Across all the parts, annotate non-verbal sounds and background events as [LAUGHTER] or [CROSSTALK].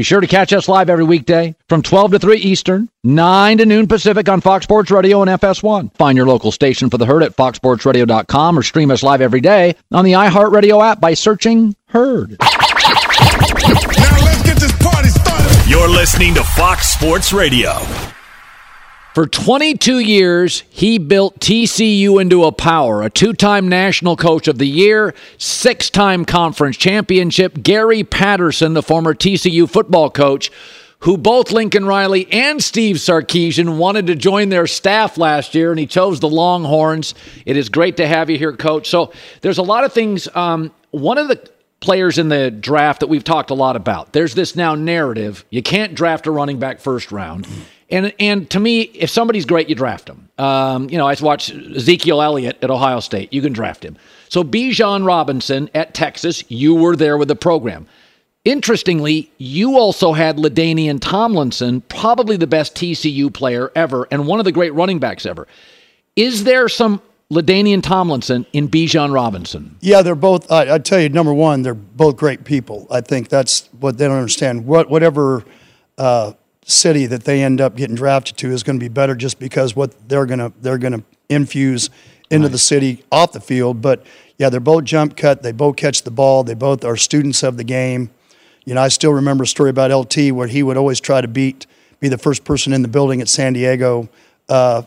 Be sure to catch us live every weekday from 12 to 3 Eastern, 9 to noon Pacific on Fox Sports Radio and FS1. Find your local station for the Herd at foxsportsradio.com or stream us live every day on the iHeartRadio app by searching Herd. Now let's get this party started. You're listening to Fox Sports Radio. For 22 years, he built TCU into a power, a two time National Coach of the Year, six time conference championship. Gary Patterson, the former TCU football coach, who both Lincoln Riley and Steve Sarkisian wanted to join their staff last year, and he chose the Longhorns. It is great to have you here, Coach. So there's a lot of things. Um, one of the players in the draft that we've talked a lot about. There's this now narrative you can't draft a running back first round. And and to me, if somebody's great, you draft them. Um, you know, I watched Ezekiel Elliott at Ohio State. You can draft him. So Bijan Robinson at Texas, you were there with the program. Interestingly, you also had LaDainian Tomlinson, probably the best TCU player ever, and one of the great running backs ever. Is there some LaDainian Tomlinson in Bijan Robinson? Yeah, they're both. I, I tell you, number one, they're both great people. I think that's what they don't understand. What whatever uh, city that they end up getting drafted to is going to be better just because what they're gonna they're gonna infuse into the city off the field. But yeah, they're both jump cut. They both catch the ball. They both are students of the game. You know, I still remember a story about LT where he would always try to beat, be the first person in the building at San Diego uh,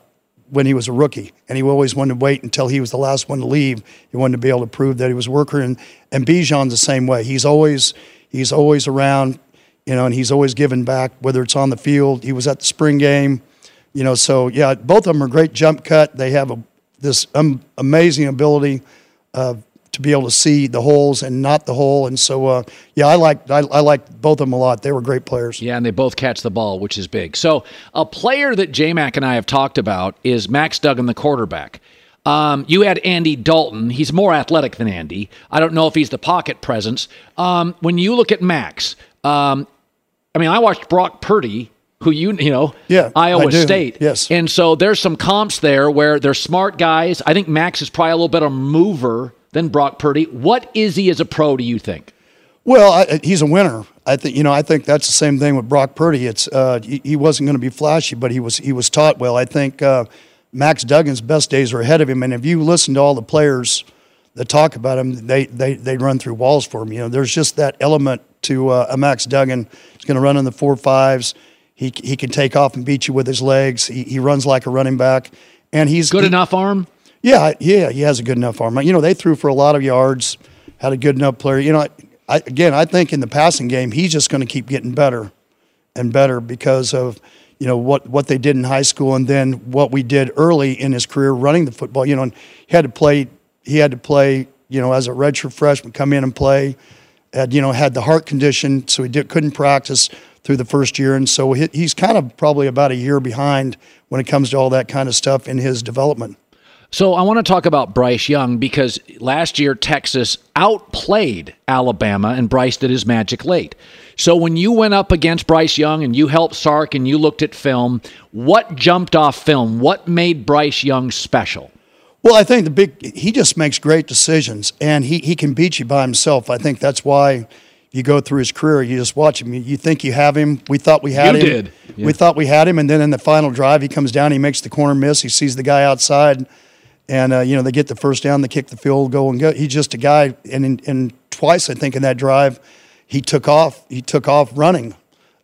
when he was a rookie, and he always wanted to wait until he was the last one to leave. He wanted to be able to prove that he was a worker, and and Bijan's the same way. He's always he's always around, you know, and he's always giving back, whether it's on the field. He was at the spring game, you know. So yeah, both of them are great jump cut. They have a, this um, amazing ability uh, to be able to see the holes and not the hole. And so uh, yeah, I like I, I both of them a lot. They were great players. Yeah, and they both catch the ball, which is big. So, a player that J Mac and I have talked about is Max Duggan, the quarterback. Um, you had Andy Dalton. He's more athletic than Andy. I don't know if he's the pocket presence. Um, when you look at Max, um, I mean, I watched Brock Purdy, who you you know, Yeah, Iowa State. Yes. and so there's some comps there where they're smart guys. I think Max is probably a little better mover than Brock Purdy. What is he as a pro? Do you think? Well, I, he's a winner. I think you know. I think that's the same thing with Brock Purdy. It's uh, he, he wasn't going to be flashy, but he was he was taught well. I think uh, Max Duggan's best days are ahead of him. And if you listen to all the players that talk about him, they they they run through walls for him. You know, there's just that element to uh, a Max Duggan. He's going to run in the four fives. He he can take off and beat you with his legs. He, he runs like a running back, and he's Good he- enough arm. yeah, yeah, he has a good enough arm. You know, they threw for a lot of yards, had a good enough player. You know, I, again, I think in the passing game, he's just going to keep getting better and better because of you know what what they did in high school and then what we did early in his career running the football. You know, and he had to play. He had to play. You know, as a redshirt freshman, come in and play. Had you know had the heart condition, so he did, couldn't practice through the first year, and so he, he's kind of probably about a year behind when it comes to all that kind of stuff in his development. So I want to talk about Bryce Young because last year Texas outplayed Alabama and Bryce did his magic late. So when you went up against Bryce Young and you helped Sark and you looked at film, what jumped off film? What made Bryce Young special? Well, I think the big he just makes great decisions, and he he can beat you by himself. I think that's why, you go through his career, you just watch him. You, think you have him. We thought we had You him. did. Yeah. We thought we had him, and then in the final drive, he comes down. He makes the corner miss. He sees the guy outside, and uh, you know they get the first down. They kick the field goal and go. He's just a guy. And in, and twice, I think in that drive, he took off. He took off running.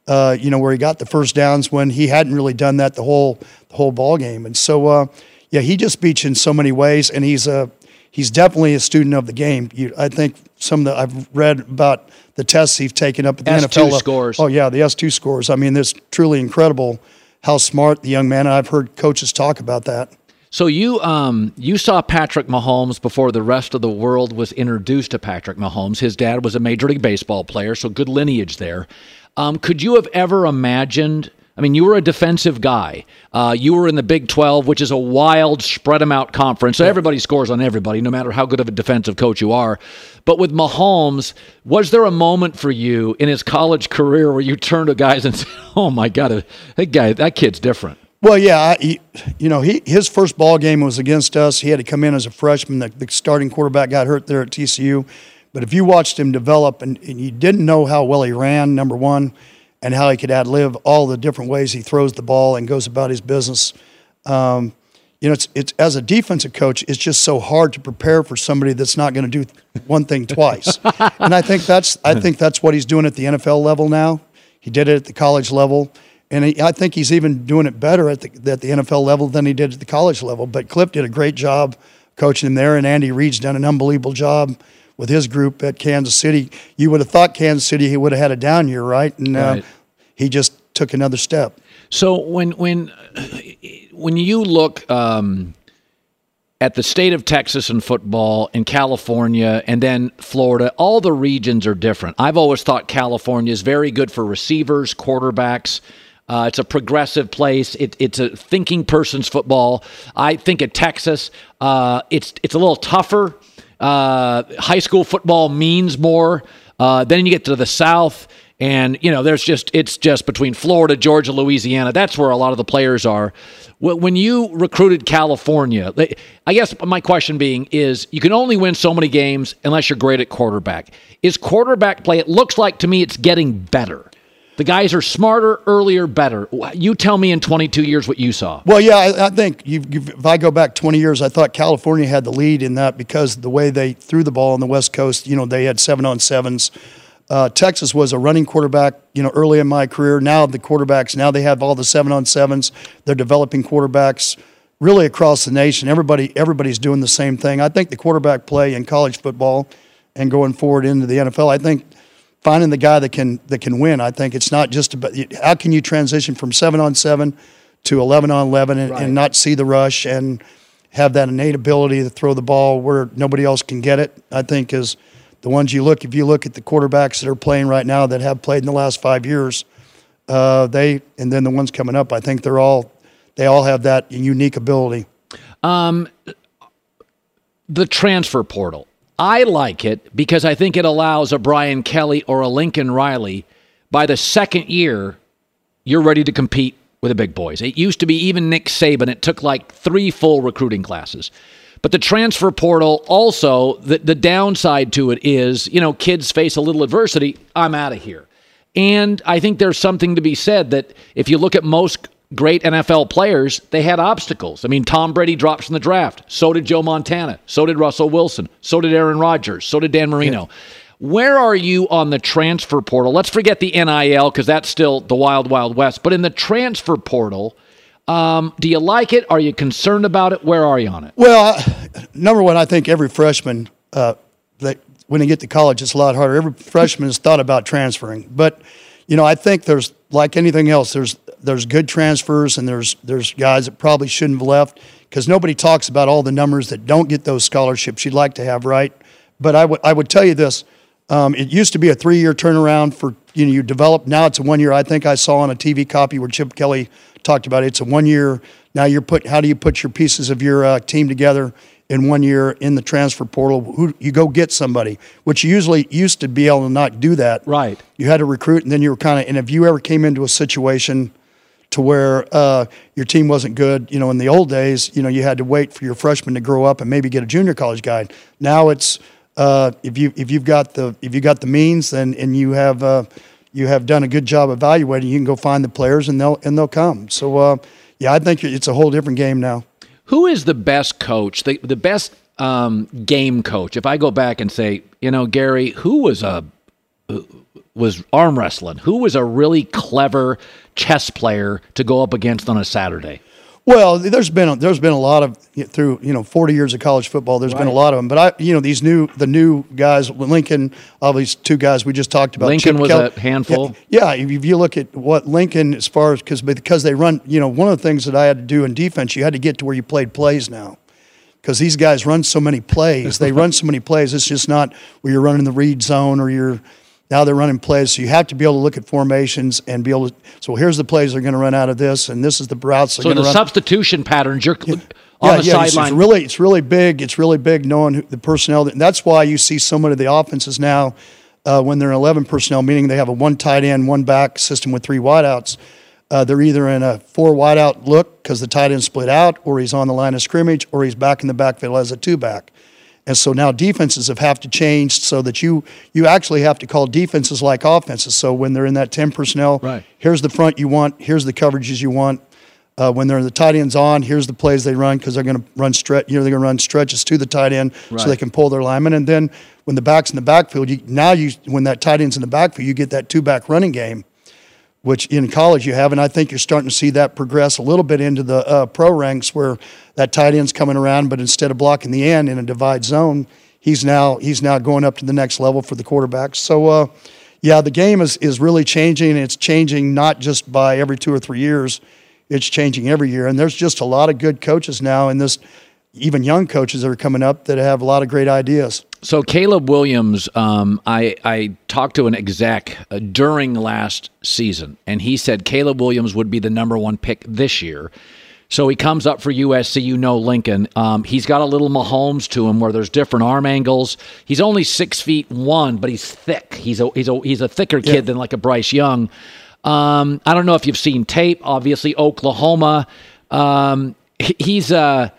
Uh, you know where he got the first downs when he hadn't really done that the whole the whole ball game. And so, uh, yeah, he just beats you in so many ways, and he's a he's definitely a student of the game. You, I think some of the I've read about the tests he's taken up at the S2 NFL scores. Oh yeah, the S two scores. I mean, it's truly incredible how smart the young man. And I've heard coaches talk about that. So you um you saw Patrick Mahomes before the rest of the world was introduced to Patrick Mahomes. His dad was a Major League Baseball player, so good lineage there. Um, could you have ever imagined? I mean, you were a defensive guy. Uh, you were in the Big 12, which is a wild, spread them out conference. So everybody scores on everybody, no matter how good of a defensive coach you are. But with Mahomes, was there a moment for you in his college career where you turned to guys and [LAUGHS] said, "Oh my God, that guy, that kid's different"? Well, yeah, I, he, you know, he his first ball game was against us. He had to come in as a freshman. The, the starting quarterback got hurt there at TCU. But if you watched him develop and, and you didn't know how well he ran, number one, and how he could ad lib all the different ways he throws the ball and goes about his business. Um, you know, it's it's as a defensive coach, it's just so hard to prepare for somebody that's not going to do one thing twice. [LAUGHS] and I think that's I think that's what he's doing at the NFL level now. He did it at the college level, and he, I think he's even doing it better at the at the NFL level than he did at the college level. But Cliff did a great job coaching him there, and Andy Reid's done an unbelievable job with his group at Kansas City. You would have thought Kansas City he would have had a down year, right? And Right. Uh, he just took another step. So when when when you look um, at the state of Texas and football in California and then Florida, all the regions are different. I've always thought California is very good for receivers, quarterbacks. Uh, it's a progressive place. It, it's a thinking person's football. I think at Texas, uh, it's it's a little tougher. Uh, high school football means more. Uh, then you get to the South, and you know there's just it's just between Florida, Georgia, Louisiana. That's where a lot of the players are. When you recruited California, I guess my question being is you can only win so many games unless you're great at quarterback. Is quarterback play? It looks like to me it's getting better. The guys are smarter, earlier, better. You tell me in 22 years what you saw. Well, yeah, I, I think you if I go back 20 years, I thought California had the lead in that because the way they threw the ball on the West Coast, you know, they had seven on sevens. Uh, Texas was a running quarterback, you know, early in my career. Now the quarterbacks, now they have all the seven on sevens. They're developing quarterbacks really across the nation. Everybody, everybody's doing the same thing. I think the quarterback play in college football and going forward into the NFL, I think finding the guy that can that can win. I think it's not just about how can you transition from seven on seven to eleven on eleven and, and not see the rush and have that innate ability to throw the ball where nobody else can get it. I think is the ones you look if you look at the quarterbacks that are playing right now that have played in the last five years, uh, they and then the ones coming up. I think they're all they all have that unique ability. the transfer portal. I like it because I think it allows a Brian Kelly or a Lincoln Riley by the second year, you're ready to compete with the big boys. It used to be even Nick Saban, it took like three full recruiting classes. But the transfer portal also, the, the downside to it is, you know, kids face a little adversity. I'm out of here. And I think there's something to be said that if you look at most great NFL players, they had obstacles. I mean, Tom Brady drops in the draft. So did Joe Montana. So did Russell Wilson. So did Aaron Rodgers. So did Dan Marino. Where are you on the transfer portal? Let's forget the NIL because that's still the wild, wild west. But in the transfer portal, um, do you like it? Are you concerned about it? Where are you on it? Well, I- number one, I think every freshman uh, that when they get to college, it's a lot harder. Every freshman has thought about transferring, but you know, I think there's like anything else. There's there's good transfers, and there's there's guys that probably shouldn't have left because nobody talks about all the numbers that don't get those scholarships you'd like to have, right? But I would I would tell you this: um, it used to be a three year turnaround for you know you develop. Now it's a one year. I think I saw on a TV copy where Chip Kelly talked about it. It's a one year. Now you're put. How do you put your pieces of your uh, team together in one year in the transfer portal? Who you go get somebody, which you usually used to be able to not do that. Right. You had to recruit, and then you were kind of. And if you ever came into a situation to where uh, your team wasn't good, you know, in the old days, you know, you had to wait for your freshman to grow up and maybe get a junior college guy. Now it's uh, if you if you've got the if you got the means and and you have uh, you have done a good job evaluating, you can go find the players and they'll and they'll come. So uh, yeah, I think it's a whole different game now. Who is the best coach? The the best um, game coach? If I go back and say, you know, Gary, who was a was arm wrestling? Who was a really clever chess player to go up against on a Saturday? Well, there's been a, there's been a lot of through you know 40 years of college football. There's right. been a lot of them, but I you know these new the new guys, Lincoln, all these two guys we just talked about. Lincoln Chip was a handful. Yeah, yeah, if you look at what Lincoln, as far as because because they run, you know, one of the things that I had to do in defense, you had to get to where you played plays now because these guys run so many plays. they run so many plays. It's just not where you're running the read zone or you're now they're running plays. So you have to be able to look at formations and be able to. So here's the plays they're going to run out of this, and this is the routes they're so the run. substitution patterns you're yeah. on yeah, the yeah, sideline. It's really, it's really big. It's really big knowing who, the personnel. And that's why you see so many of the offenses now uh, when they're 11 personnel, meaning they have a one tight end, one back system with three wideouts. Uh, they're either in a four wideout look because the tight end split out, or he's on the line of scrimmage, or he's back in the backfield as a two back. And so now defenses have have to change so that you you actually have to call defenses like offenses. So when they're in that ten personnel, right. here's the front you want, here's the coverages you want. Uh, when they're in the tight ends on, here's the plays they run because they're going to run stretch. You know, they're going to run stretches to the tight end right. so they can pull their lineman. And then when the back's in the backfield, you, now you when that tight end's in the backfield, you get that two back running game which in college you have, and I think you're starting to see that progress a little bit into the uh, pro ranks where that tight end's coming around, but instead of blocking the end in a divide zone, he's now he's now going up to the next level for the quarterbacks. So, uh, yeah, the game is is really changing. It's changing not just by every two or three years; it's changing every year. And there's just a lot of good coaches now, in this even young coaches that are coming up that have a lot of great ideas. So Caleb Williams, um, I I talked to an exec uh, during last season, and he said Caleb Williams would be the number one pick this year. So he comes up for USC. You know Lincoln. Um, he's got a little Mahomes to him, where there's different arm angles. He's only six feet one, but he's thick. He's a he's a he's a thicker kid yeah. than like a Bryce Young. Um, I don't know if you've seen tape. Obviously, Oklahoma. Um, he's uh,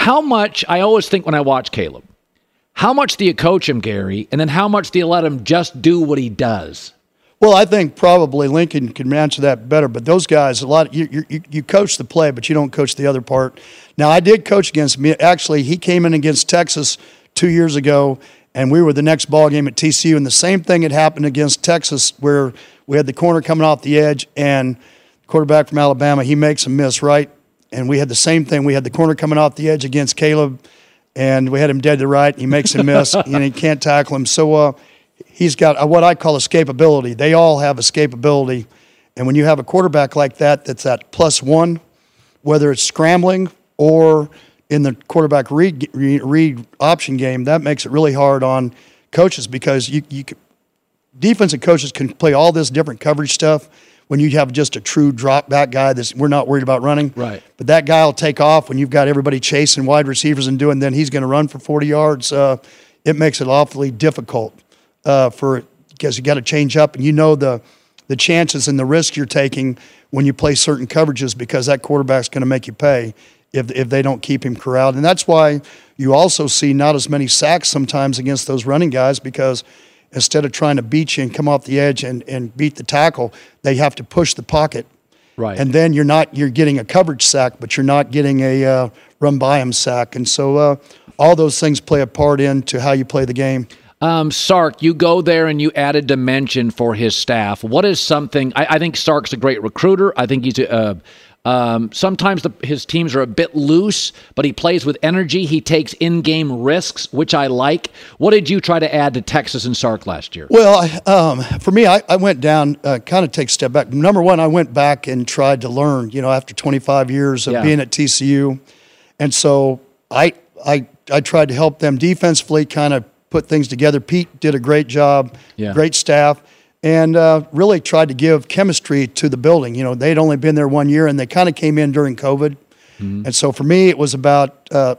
how much I always think when I watch Caleb how much do you coach him, Gary? And then how much do you let him just do what he does? Well, I think probably Lincoln can answer that better. But those guys, a lot. You, you, you coach the play, but you don't coach the other part. Now, I did coach against me. Actually, he came in against Texas two years ago, and we were the next ball game at TCU, and the same thing had happened against Texas, where we had the corner coming off the edge, and quarterback from Alabama he makes a miss right, and we had the same thing. We had the corner coming off the edge against Caleb and we had him dead to right. He makes a miss, [LAUGHS] and he can't tackle him. So uh, he's got what I call escapability. They all have escapability, and when you have a quarterback like that, that's at plus one, whether it's scrambling or in the quarterback read, read option game, that makes it really hard on coaches because you, you defensive coaches can play all this different coverage stuff when you have just a true drop back guy that's we're not worried about running. Right. But that guy will take off when you've got everybody chasing wide receivers and doing. Then he's going to run for 40 yards. Uh, it makes it awfully difficult uh, for because you got to change up and you know the the chances and the risk you're taking when you play certain coverages because that quarterback's going to make you pay if if they don't keep him corralled. And that's why you also see not as many sacks sometimes against those running guys because instead of trying to beat you and come off the edge and, and beat the tackle, they have to push the pocket. Right. And then you're not you're getting a coverage sack, but you're not getting a uh, run by him sack. And so uh, all those things play a part into how you play the game. Um, Sark, you go there and you add a dimension for his staff. What is something? I, I think Sark's a great recruiter. I think he's a, um, sometimes the, his teams are a bit loose, but he plays with energy. He takes in-game risks, which I like. What did you try to add to Texas and Sark last year? Well, um, for me, I, I went down, uh, kind of take a step back. Number one, I went back and tried to learn. You know, after 25 years of Yeah. being at TCU, and so I, I, I tried to help them defensively, kind of put things together. Pete did a great job, Yeah. great staff, and uh, really tried to give chemistry to the building. You know, they'd only been there one year, and they kind of came in during COVID, and so for me, it was about uh,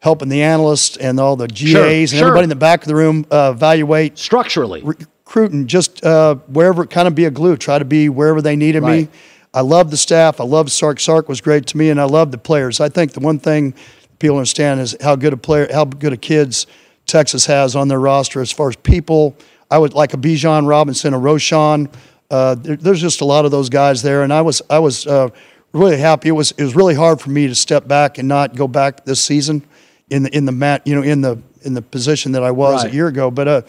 helping the analysts and all the GAs Sure, and sure. everybody in the back of the room uh, evaluate Structurally, recruiting, just uh, wherever, kind of be a glue, try to be wherever they needed Right. me. I love the staff. I love Sark. Sark was great to me, and I love the players. I think the one thing people understand is how good a player, how good a kids Texas has on their roster as far as people. I would like a Bijan Robinson, a Roschon. Uh, there, there's just a lot of those guys there, and I was I was uh, really happy. It was it was really hard for me to step back and not go back this season in the in the mat you know in the in the position that I was Right. a year ago. But uh,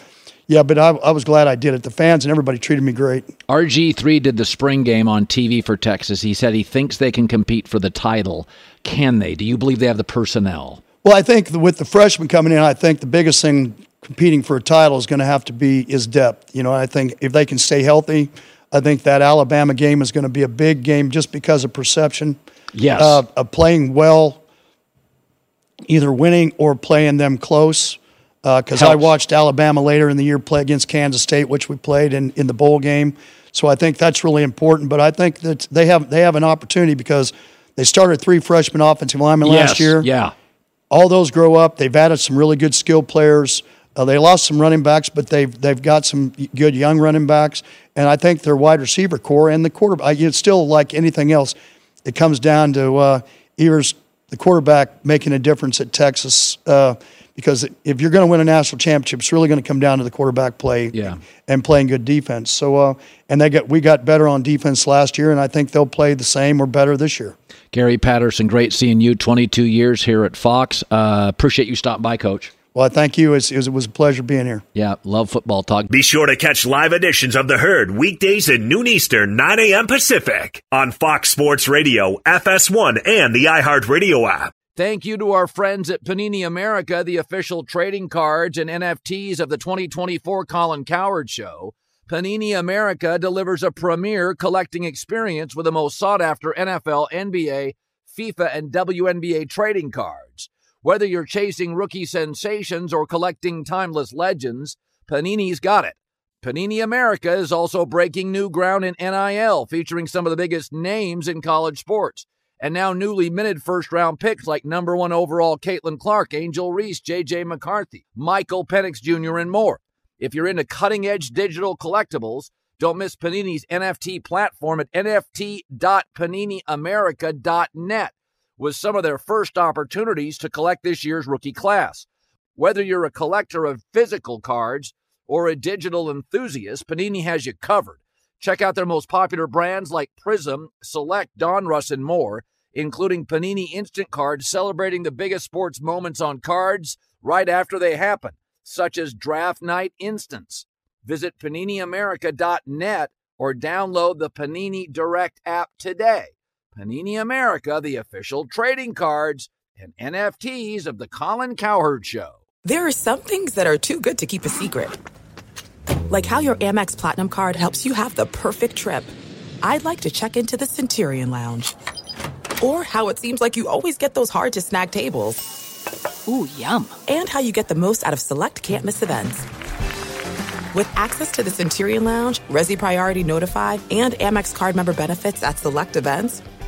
yeah, but I, I was glad I did it. The fans and everybody treated me great. RG3 did the spring game on TV for Texas. He said he thinks they can compete for the title. Can they? Do you believe they have the personnel? Well, I think with the freshmen coming in, I think the biggest thing competing for a title is going to have to be is depth. You know, I think if they can stay healthy, I think that Alabama game is going to be a big game just because of perception. Yes. Uh, of playing well, either winning or playing them close. Because I watched Alabama later in the year play against Kansas State, which we played in, in the bowl game. So I think that's really important. But I think that they have they have an opportunity because they started three freshman offensive linemen last year Yeah. all those grow up. They've added some really good skill players. Uh, they lost some running backs, but they've they've got some good young running backs, and I think their wide receiver corps and the quarterback. It's still like anything else. It comes down to uh, the quarterback making a difference at Texas, uh, because if you're going to win a national championship, it's really going to come down to the quarterback play Yeah. and playing good defense. So, uh, and they got we got better on defense last year, and I think they'll play the same or better this year. Gary Patterson, great seeing you. 22 years here at Fox. Uh, appreciate you stopping by, Coach. Well, I thank you. It's, it was- it was a pleasure being here. Yeah, love football talk. Be sure to catch live editions of The Herd weekdays at noon Eastern, 9 a.m. Pacific on Fox Sports Radio, FS1, and the iHeartRadio app. Thank you to our friends at Panini America, the official trading cards and NFTs of the 2024 Colin Cowherd Show. Panini America delivers a premier collecting experience with the most sought after NFL, NBA, FIFA, and WNBA trading cards. Whether you're chasing rookie sensations or collecting timeless legends, Panini's got it. Panini America is also breaking new ground in NIL, featuring some of the biggest names in college sports. And now newly minted first round picks like number one overall Caitlin Clark, Angel Reese, JJ McCarthy, Michael Penix Jr., and more. If you're into cutting edge digital collectibles, don't miss Panini's NFT platform at nft.paniniamerica.net with some of their first opportunities to collect this year's rookie class. Whether you're a collector of physical cards or a digital enthusiast, Panini has you covered. Check out their most popular brands like Prism, Select, Donruss, and more, including Panini Instant Cards celebrating the biggest sports moments on cards right after they happen, such as Draft Night Instants. Visit PaniniAmerica.net or download the Panini Direct app today. Panini America, the official trading cards and NFTs of the Colin Cowherd Show. There are some things that are too good to keep a secret. Like how your Amex Platinum card helps you have the perfect trip. I'd like to check into the Centurion Lounge. Or how it seems like you always get those hard to snag tables. Ooh, yum. And how you get the most out of select can't miss events. With access to the Centurion Lounge, Resy Priority Notify, and Amex card member benefits at select events,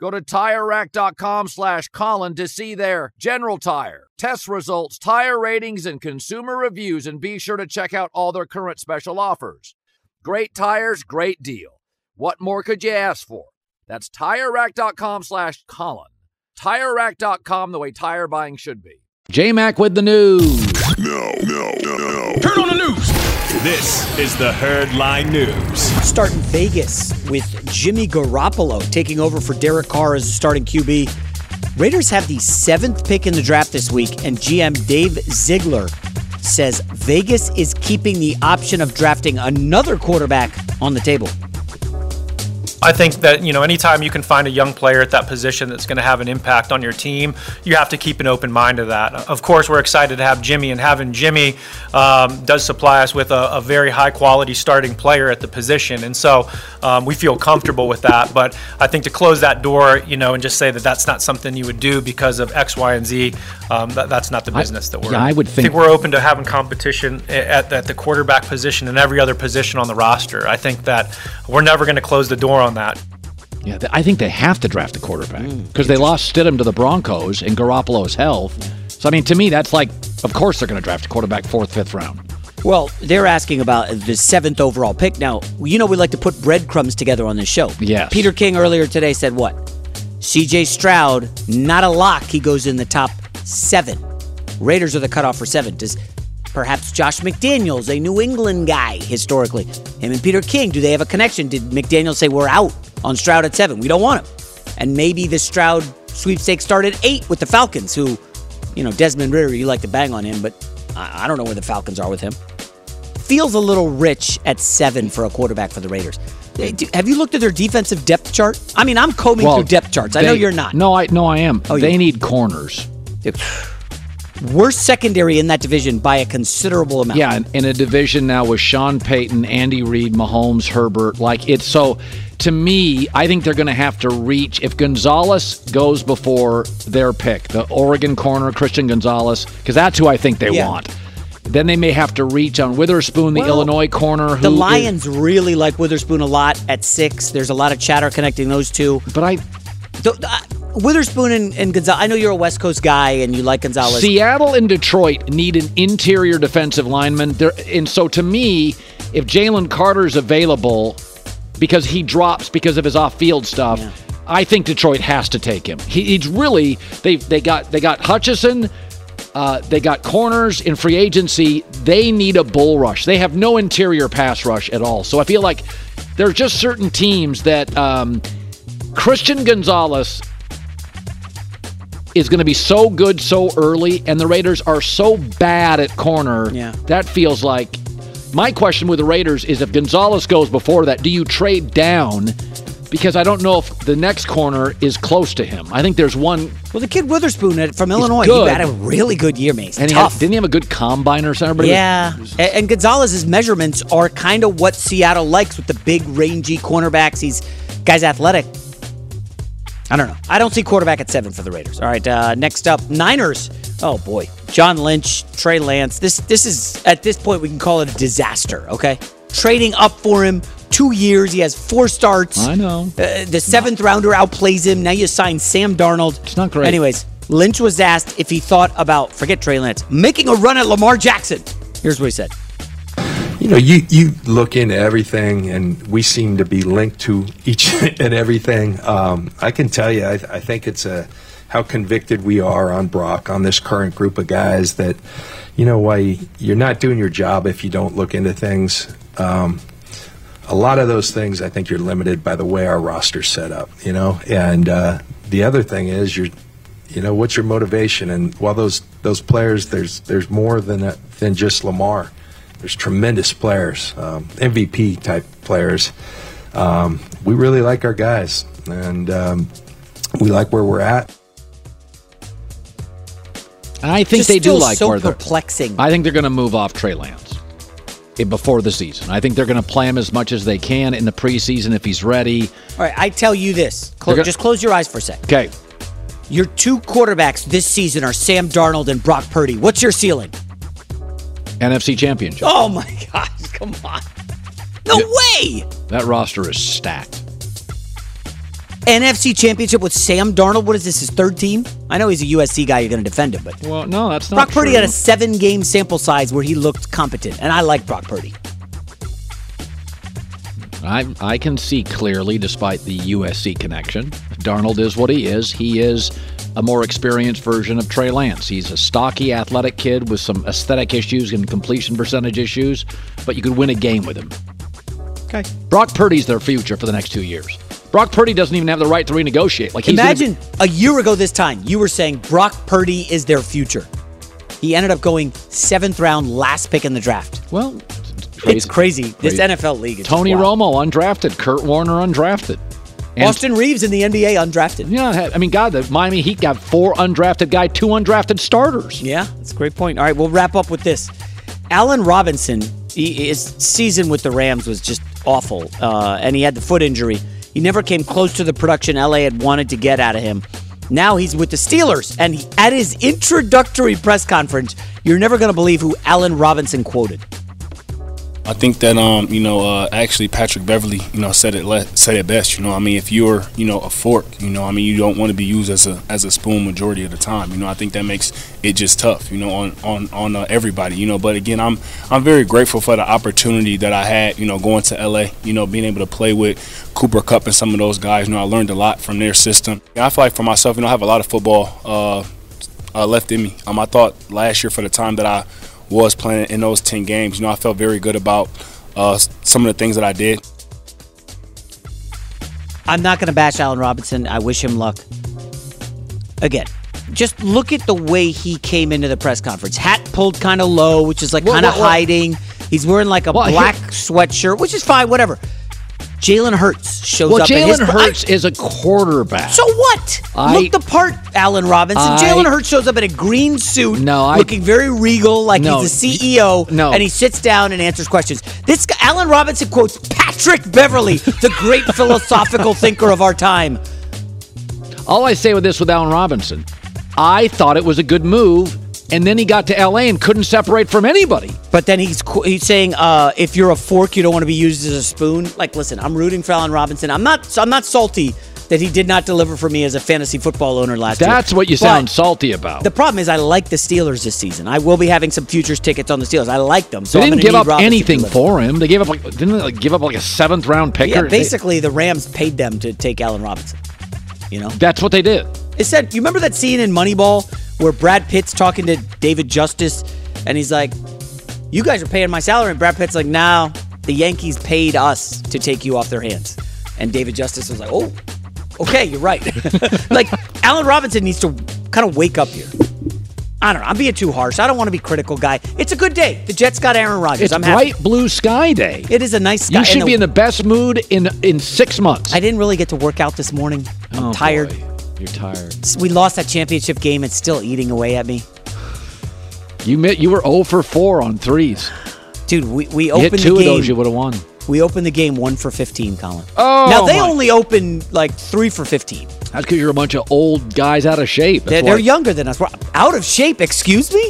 Go to TireRack.com slash Colin to see their general tire, test results, tire ratings, and consumer reviews, and be sure to check out all their current special offers. Great tires, great deal. What more could you ask for? That's TireRack.com slash Colin. TireRack.com, the way tire buying should be. J-Mac with the news. No, no, no, no. Turn on the news. This is the Herd Line News. Start in Vegas with Jimmy Garoppolo taking over for Derek Carr as the starting QB. Raiders have the seventh pick in the draft this week, and GM Dave Ziegler says Vegas is keeping the option of drafting another quarterback on the table. I think that you know anytime you can find a young player at that position that's going to have an impact on your team, you have to keep an open mind to that. Of course, we're excited to have Jimmy, and having Jimmy um, does supply us with a, a, very high quality starting player at the position, and so um, we feel comfortable with that. But I think to close that door, you know, and just say that that's not something you would do because of X, Y, and Z, um, that, that's not the business I, that we're. Yeah, I would think, I think we're open to having competition at, at the quarterback position and every other position on the roster. I think that we're never going to close the door on that. Yeah, I think they have to draft a quarterback because mm, they lost Stidham to the Broncos in Garoppolo's health. So, I mean, to me, that's like, of course they're going to draft a quarterback fourth, fifth round. Well, they're asking about the seventh overall pick. Now, you know we like to put breadcrumbs together on this show. Yeah. Peter King earlier today said what? CJ Stroud, not a lock. He goes in the top seven. Raiders are the cutoff for seven. Does perhaps Josh McDaniels, a New England guy historically, him and Peter King, do they have a connection? Did McDaniels say we're out? on Stroud at seven. We don't want him. And maybe the Stroud sweepstakes start at eight with the Falcons, who, you know, Desmond Ridder, you like to bang on him, but I, I don't know where the Falcons are with him. Feels a little rich at seven for a quarterback for the Raiders. Have you looked at their defensive depth chart? I mean, I'm combing well, through depth charts. I know you're not. No, I no, I am. Oh, they need corners. Worst secondary in that division by a considerable amount. Yeah, in a division now with Sean Payton, Andy Reid, Mahomes, Herbert. Like it's so to me, I think they're going to have to reach. If Gonzalez goes before their pick, the Oregon corner, Christian Gonzalez, because that's who I think they yeah. want. Then they may have to reach on Witherspoon, the well, Illinois corner. the Lions is, really like Witherspoon a lot at six. There's a lot of chatter connecting those two. But I. The, uh, Witherspoon and, and Gonzalez. I know you're a West Coast guy and you like Gonzalez. Seattle and Detroit need an interior defensive lineman. There, and so to me, if Jalen Carter's available, because he drops because of his off-field stuff. Yeah. I think Detroit has to take him. He, he's really they they got they got Hutchinson. Uh, they got corners in free agency. They need a bull rush. They have no interior pass rush at all. So I feel like there's just certain teams that um, Christian Gonzalez is going to be so good so early, and the Raiders are so bad at corner. Yeah. That feels like my question with the Raiders is if Gonzalez goes before that, do you trade down? Because I don't know if the next corner is close to him. I think there's one. Well, the kid Witherspoon from Illinois, good. he had a really good year, Mace. And he Tough. Had, didn't he have a good combine or something? Yeah. Was, and, and Gonzalez's measurements are kind of what Seattle likes with the big, rangy cornerbacks. He's guy's athletic. I don't know. I don't see quarterback at seven for the Raiders. All right. Uh, next up, Niners. Oh boy, John Lynch, Trey Lance. This this is at this point we can call it a disaster. Okay, trading up for him. Two years, he has four starts. I know. Uh, the seventh rounder outplays him. Now you sign Sam Darnold. It's not great. Anyways, Lynch was asked if he thought about forget Trey Lance making a run at Lamar Jackson. Here's what he said. You know, you, you look into everything, and we seem to be linked to each [LAUGHS] and everything. Um, I can tell you, I, I think it's a how convicted we are on Brock, on this current group of guys that, you know, why you're not doing your job if you don't look into things. Um, a lot of those things, I think you're limited by the way our roster's set up, you know. And uh, the other thing is, you're, you know, what's your motivation? And while those those players, there's there's more than a, than just Lamar. There's tremendous players, um, MVP type players. Um, we really like our guys, and um, we like where we're at. I think Just they do like so where they're perplexing. I think they're going to move off Trey Lance before the season. I think they're going to play him as much as they can in the preseason if he's ready. All right, I tell you this. Clo- gonna, just close your eyes for a sec. Okay. Your two quarterbacks this season are Sam Darnold and Brock Purdy. What's your ceiling? NFC Championship. Oh my gosh, come on. No yeah, way. That roster is stacked. NFC Championship with Sam Darnold. What is this? His third team? I know he's a USC guy. You're going to defend him, but well, no, that's not. Brock true. Purdy had a seven-game sample size where he looked competent, and I like Brock Purdy. I I can see clearly, despite the USC connection, Darnold is what he is. He is a more experienced version of Trey Lance. He's a stocky, athletic kid with some aesthetic issues and completion percentage issues, but you could win a game with him. Okay. Brock Purdy's their future for the next two years. Brock Purdy doesn't even have the right to renegotiate. Like imagine be- a year ago this time, you were saying Brock Purdy is their future. He ended up going seventh round, last pick in the draft. Well, it's crazy. It's crazy. This NFL league is Tony Romo undrafted, Kurt Warner undrafted. And- Austin Reaves in the NBA undrafted. Yeah, I mean, God, the Miami Heat got four undrafted guy, two undrafted starters. Yeah, that's a great point. All right, we'll wrap up with this. Allen Robinson, he, his season with the Rams was just awful, uh, and he had the foot injury. He never came close to the production LA had wanted to get out of him. Now he's with the Steelers, and he, at his introductory press conference, you're never going to believe who Allen Robinson quoted. I think that um, you know, uh, actually Patrick Beverley, you know, said it le- said it best. You know, I mean, if you're, you know, a fork, you know, I mean, you don't want to be used as a as a spoon majority of the time. You know, I think that makes it just tough. You know, on on on uh, everybody. You know, but again, I'm I'm very grateful for the opportunity that I had. You know, going to LA. You know, being able to play with Cooper Kupp and some of those guys. You know, I learned a lot from their system. I feel like for myself, you know, I have a lot of football uh, uh, left in me. Um, I thought last year for the time that I was playing in those 10 games. You know, I felt very good about uh, some of the things that I did. I'm not going to bash Allen Robinson. I wish him luck. Again, just look at the way he came into the press conference. Hat pulled kind of low, which is like kind of well, well- hiding. He's wearing like a Well, here- black sweatshirt, which is fine, whatever. Jalen Hurts shows Well, up. his- Jalen Hurts is a quarterback. So what? I- Look the part, Allen Robinson. I- Jalen Hurts shows up in a green suit, No, I- looking very regal, like No, he's the CEO. no. and he sits down and answers questions. This guy, Allen Robinson quotes Patrick Beverley, the great [LAUGHS] philosophical thinker of our time. All I say with this with Allen Robinson, I thought it was a good move, and then he got to LA and couldn't separate from anybody. But then he's he's saying, uh, if you're a fork, you don't want to be used as a spoon. Like, listen, I'm rooting for Allen Robinson. I'm not I'm not salty that he did not deliver for me as a fantasy football owner last year. That's what you But sound salty about. The problem is, I like the Steelers this season. I will be having some futures tickets on the Steelers. I like them. So they didn't give up Robinson anything for him. They gave up like didn't they like give up like a seventh round pick? Yeah, basically, the Rams paid them to take Allen Robinson. You know, that's what they did. It said, you remember that scene in Moneyball where Brad Pitt's talking to David Justice, and he's like, "You guys are paying my salary," and Brad Pitt's like, "No, the Yankees paid us to take you off their hands," and David Justice was like, "Oh, okay, you're right." [LAUGHS] like Allen Robinson needs to kind of wake up here. I don't know. I'm being too harsh. I don't want to be critical, guy. It's a good day. The Jets got Aaron Rodgers. It's I'm happy. bright blue sky day. It is a nice sky. You should and be in the best mood in in six months. I didn't really get to work out this morning. I'm Oh, tired. boy. You're tired. We lost that championship game. It's still eating away at me. You met, you were 0 for 4 on threes. Dude, we, we You opened hit two the of game. those, you would have won. We opened the game one for 15, Colin. Oh, now they my- only open like three for 15. That's because you're a bunch of old guys out of shape. They're, they're younger than us. We're out of shape. Excuse me?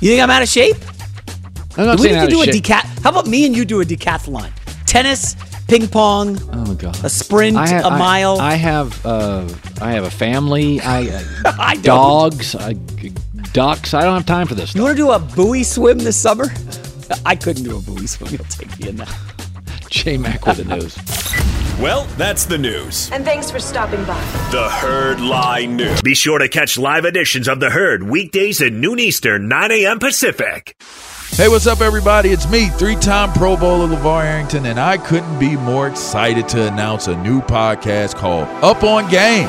You think I'm out of shape? I'm not do we need to of do a decathlon? How about me and you do a decathlon? Tennis, ping pong, Oh god. a sprint, I ha- a mile. I, I have uh, I have a family. I, [LAUGHS] I dogs. I, ducks. I don't have time for this. you want to do a buoy swim this summer? I couldn't do a buoy swim. You'll take me in that. [LAUGHS] J Mac with the [LAUGHS] news. Well, that's the news. And thanks for stopping by. The Herd Line News. Be sure to catch live editions of The Herd weekdays at noon Eastern, 9 a.m. Pacific. Hey, what's up, everybody? It's me, three time Pro Bowler LaVar Arrington, and I couldn't be more excited to announce a new podcast called Up on Game.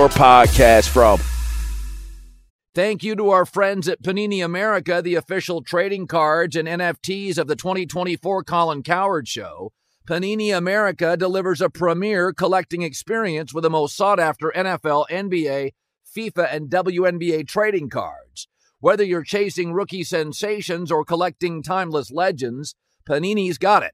podcast from. Thank you to our friends at Panini America, the official trading cards and NFTs of the 2024 Colin Cowherd Show. Panini America delivers a premier collecting experience with the most sought after NFL, NBA, FIFA, and WNBA trading cards. Whether you're chasing rookie sensations or collecting timeless legends, Panini's got it.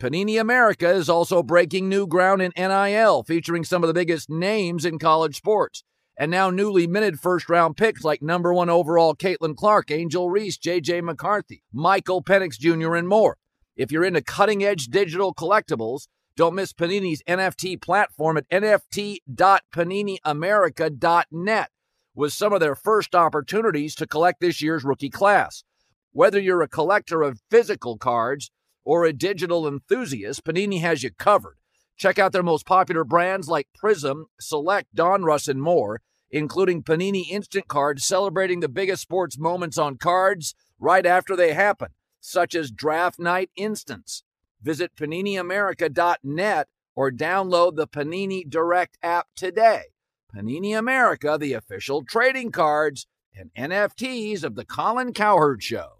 Panini America is also breaking new ground in NIL, featuring some of the biggest names in college sports. And now newly minted first round picks like number one overall Caitlin Clark, Angel Reese, JJ McCarthy, Michael Penix Jr., and more. If you're into cutting edge digital collectibles, don't miss Panini's NFT platform at nft.paniniamerica.net with some of their first opportunities to collect this year's rookie class. Whether you're a collector of physical cards or a digital enthusiast, Panini has you covered. Check out their most popular brands like Prism, Select, Donruss, and more, including Panini Instant Cards celebrating the biggest sports moments on cards right after they happen, such as Draft Night Instants. Visit PaniniAmerica.net or download the Panini Direct app today. Panini America, the official trading cards and NFTs of the Colin Cowherd Show.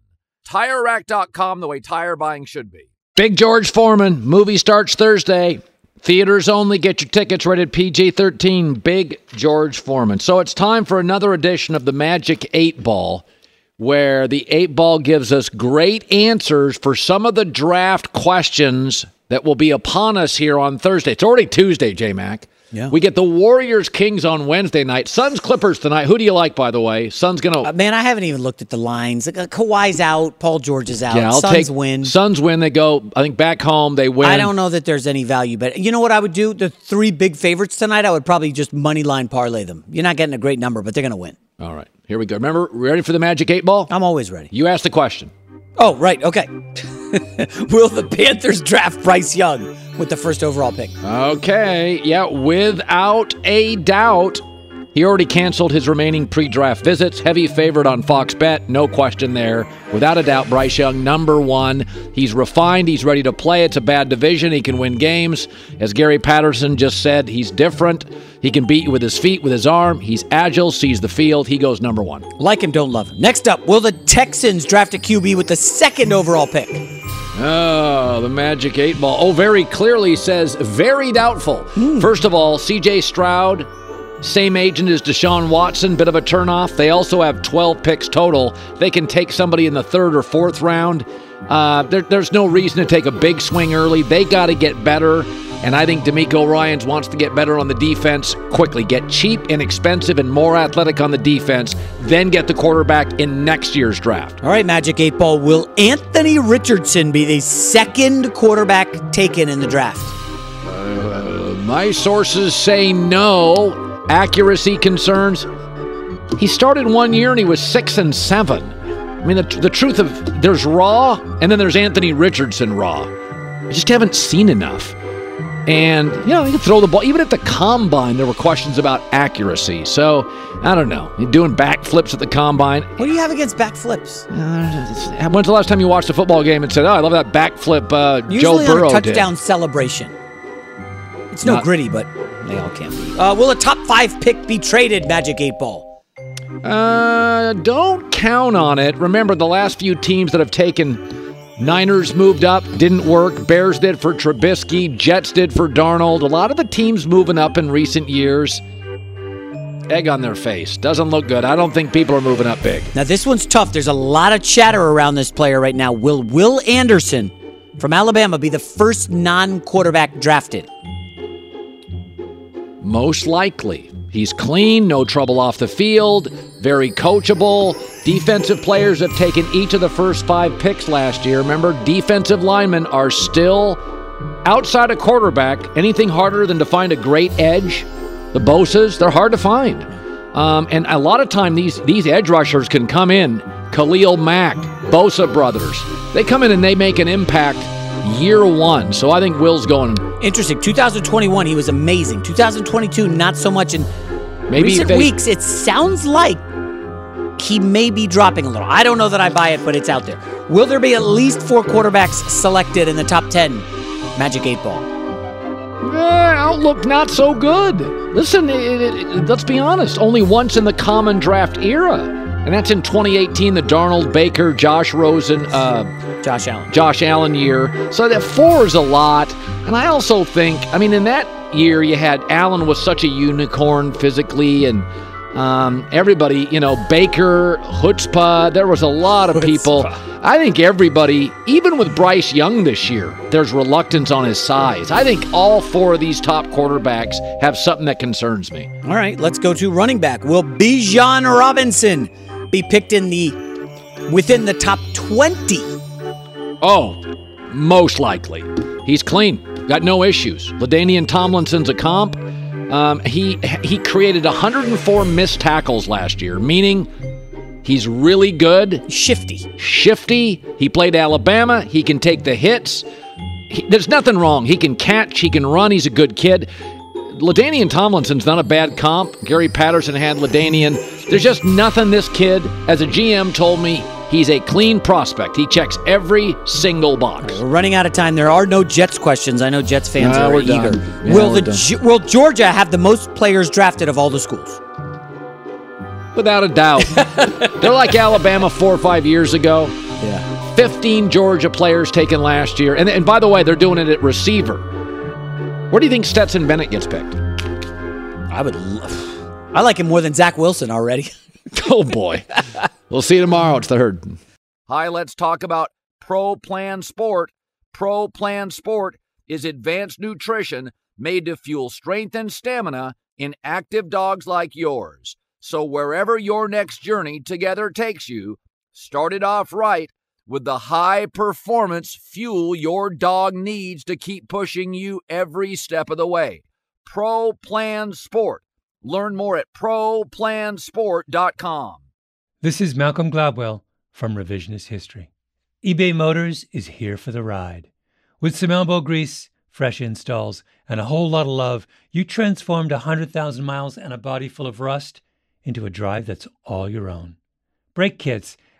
TireRack.com, the way tire buying should be. Big George Foreman. Movie starts Thursday. Theaters only. Get your tickets rated PG 13. Big George Foreman. So it's time for another edition of the Magic 8 Ball, where the 8 Ball gives us great answers for some of the draft questions that will be upon us here on Thursday. It's already Tuesday, J Mac. Yeah. We get the Warriors Kings on Wednesday night. Suns Clippers tonight. Who do you like, by the way? Suns going to. Uh, man, I haven't even looked at the lines. Like, uh, Kawhi's out. Paul George is out. Yeah, I'll Suns take win. Suns win. They go, I think, back home. They win. I don't know that there's any value, but you know what I would do? The three big favorites tonight, I would probably just money line parlay them. You're not getting a great number, but they're going to win. All right. Here we go. Remember, ready for the Magic 8 Ball? I'm always ready. You asked the question. Oh, right. Okay. [LAUGHS] [LAUGHS] Will the Panthers draft Bryce Young with the first overall pick? Okay. Yeah, without a doubt. He already canceled his remaining pre draft visits. Heavy favorite on Fox Bet. No question there. Without a doubt, Bryce Young, number one. He's refined. He's ready to play. It's a bad division. He can win games. As Gary Patterson just said, he's different. He can beat you with his feet, with his arm. He's agile, sees the field. He goes number one. Like him, don't love him. Next up, will the Texans draft a QB with the second overall pick? Oh, the Magic 8 Ball. Oh, very clearly says very doubtful. Hmm. First of all, CJ Stroud, same agent as Deshaun Watson, bit of a turnoff. They also have 12 picks total. They can take somebody in the third or fourth round. Uh, there, there's no reason to take a big swing early. They got to get better. And I think DeMeco Ryans wants to get better on the defense quickly. Get cheap, and inexpensive, and more athletic on the defense. Then get the quarterback in next year's draft. All right, Magic 8 Ball. Will Anthony Richardson be the second quarterback taken in the draft? Uh, my sources say no. Accuracy concerns. He started one year and he was six and seven. I mean, the, the truth of there's Raw and then there's Anthony Richardson Raw. I just haven't seen enough. And, you know, you can throw the ball. Even at the combine, there were questions about accuracy. So, I don't know. You're doing backflips at the combine. What do you have against backflips? Uh, when's the last time you watched a football game and said, oh, I love that backflip uh, Usually Joe Burrow on a did? touchdown celebration. It's no Not- gritty, but they all can be. Uh, will a top five pick be traded, Magic 8 Ball? Uh, don't count on it. Remember, the last few teams that have taken Niners moved up, didn't work. Bears did for Trubisky. Jets did for Darnold. A lot of the teams moving up in recent years. Egg on their face. Doesn't look good. I don't think people are moving up big. Now, this one's tough. There's a lot of chatter around this player right now. Will Will Anderson from Alabama be the first non quarterback drafted? Most likely. He's clean, no trouble off the field, very coachable. Defensive players have taken each of the first five picks last year. Remember, defensive linemen are still outside a quarterback. Anything harder than to find a great edge? The Bosas, they're hard to find. Um, and a lot of time these these edge rushers can come in. Khalil Mack, Bosa brothers, they come in and they make an impact year one. So I think Will's going. Interesting. 2021, he was amazing. 2022, not so much. In Maybe recent they- weeks, it sounds like he may be dropping a little. I don't know that I buy it, but it's out there. Will there be at least four quarterbacks selected in the top 10 Magic 8 Ball? Eh, outlook not so good. Listen, it, it, it- let's be honest. Only once in the common draft era, and that's in 2018. The Darnold, Baker, Josh Rosen, uh, Josh Allen, Josh Allen year. So that four is a lot. And I also think, I mean, in that year you had Allen was such a unicorn physically, and um, everybody, you know, Baker, Chutzpah. There was a lot of people. I think everybody, even with Bryce Young this year, there's reluctance on his size. I think all four of these top quarterbacks have something that concerns me. All right, let's go to running back. Will Bijan Robinson be picked in the within the top 20? Oh, most likely. He's clean. Got no issues. LaDainian Tomlinson's a comp. Um, he he created 104 missed tackles last year, meaning he's really good. Shifty. Shifty. He played Alabama. He can take the hits. He- there's nothing wrong. He can catch. He can run. He's a good kid. LaDainian Tomlinson's not a bad comp. Gary Patterson had LaDainian. There's just nothing this kid, as a GM, told me he's a clean prospect. He checks every single box. We're running out of time. There are no Jets questions. I know Jets fans No, are eager. Yeah, will the. Will Georgia have the most players drafted of all the schools? Without a doubt. [LAUGHS] They're like Alabama four or five years ago. Yeah. 15 Georgia players taken last year. And, and by the way, they're doing it at receiver. Where do you think Stetson Bennett gets picked? I would love. I like him more than Zach Wilson already. [LAUGHS] oh boy. We'll see you tomorrow. It's the herd. Hi, let's talk about Pro Plan Sport. Pro Plan Sport is advanced nutrition made to fuel strength and stamina in active dogs like yours. So wherever your next journey together takes you, start it off right with the high performance fuel your dog needs to keep pushing you every step of the way. Pro Plan Sport. Learn more at ProPlansport.com. This is Malcolm Gladwell from Revisionist History. eBay Motors is here for the ride. With some elbow grease, fresh installs, and a whole lot of love, you transformed 100,000 miles and a body full of rust into a drive that's all your own. Brake kits,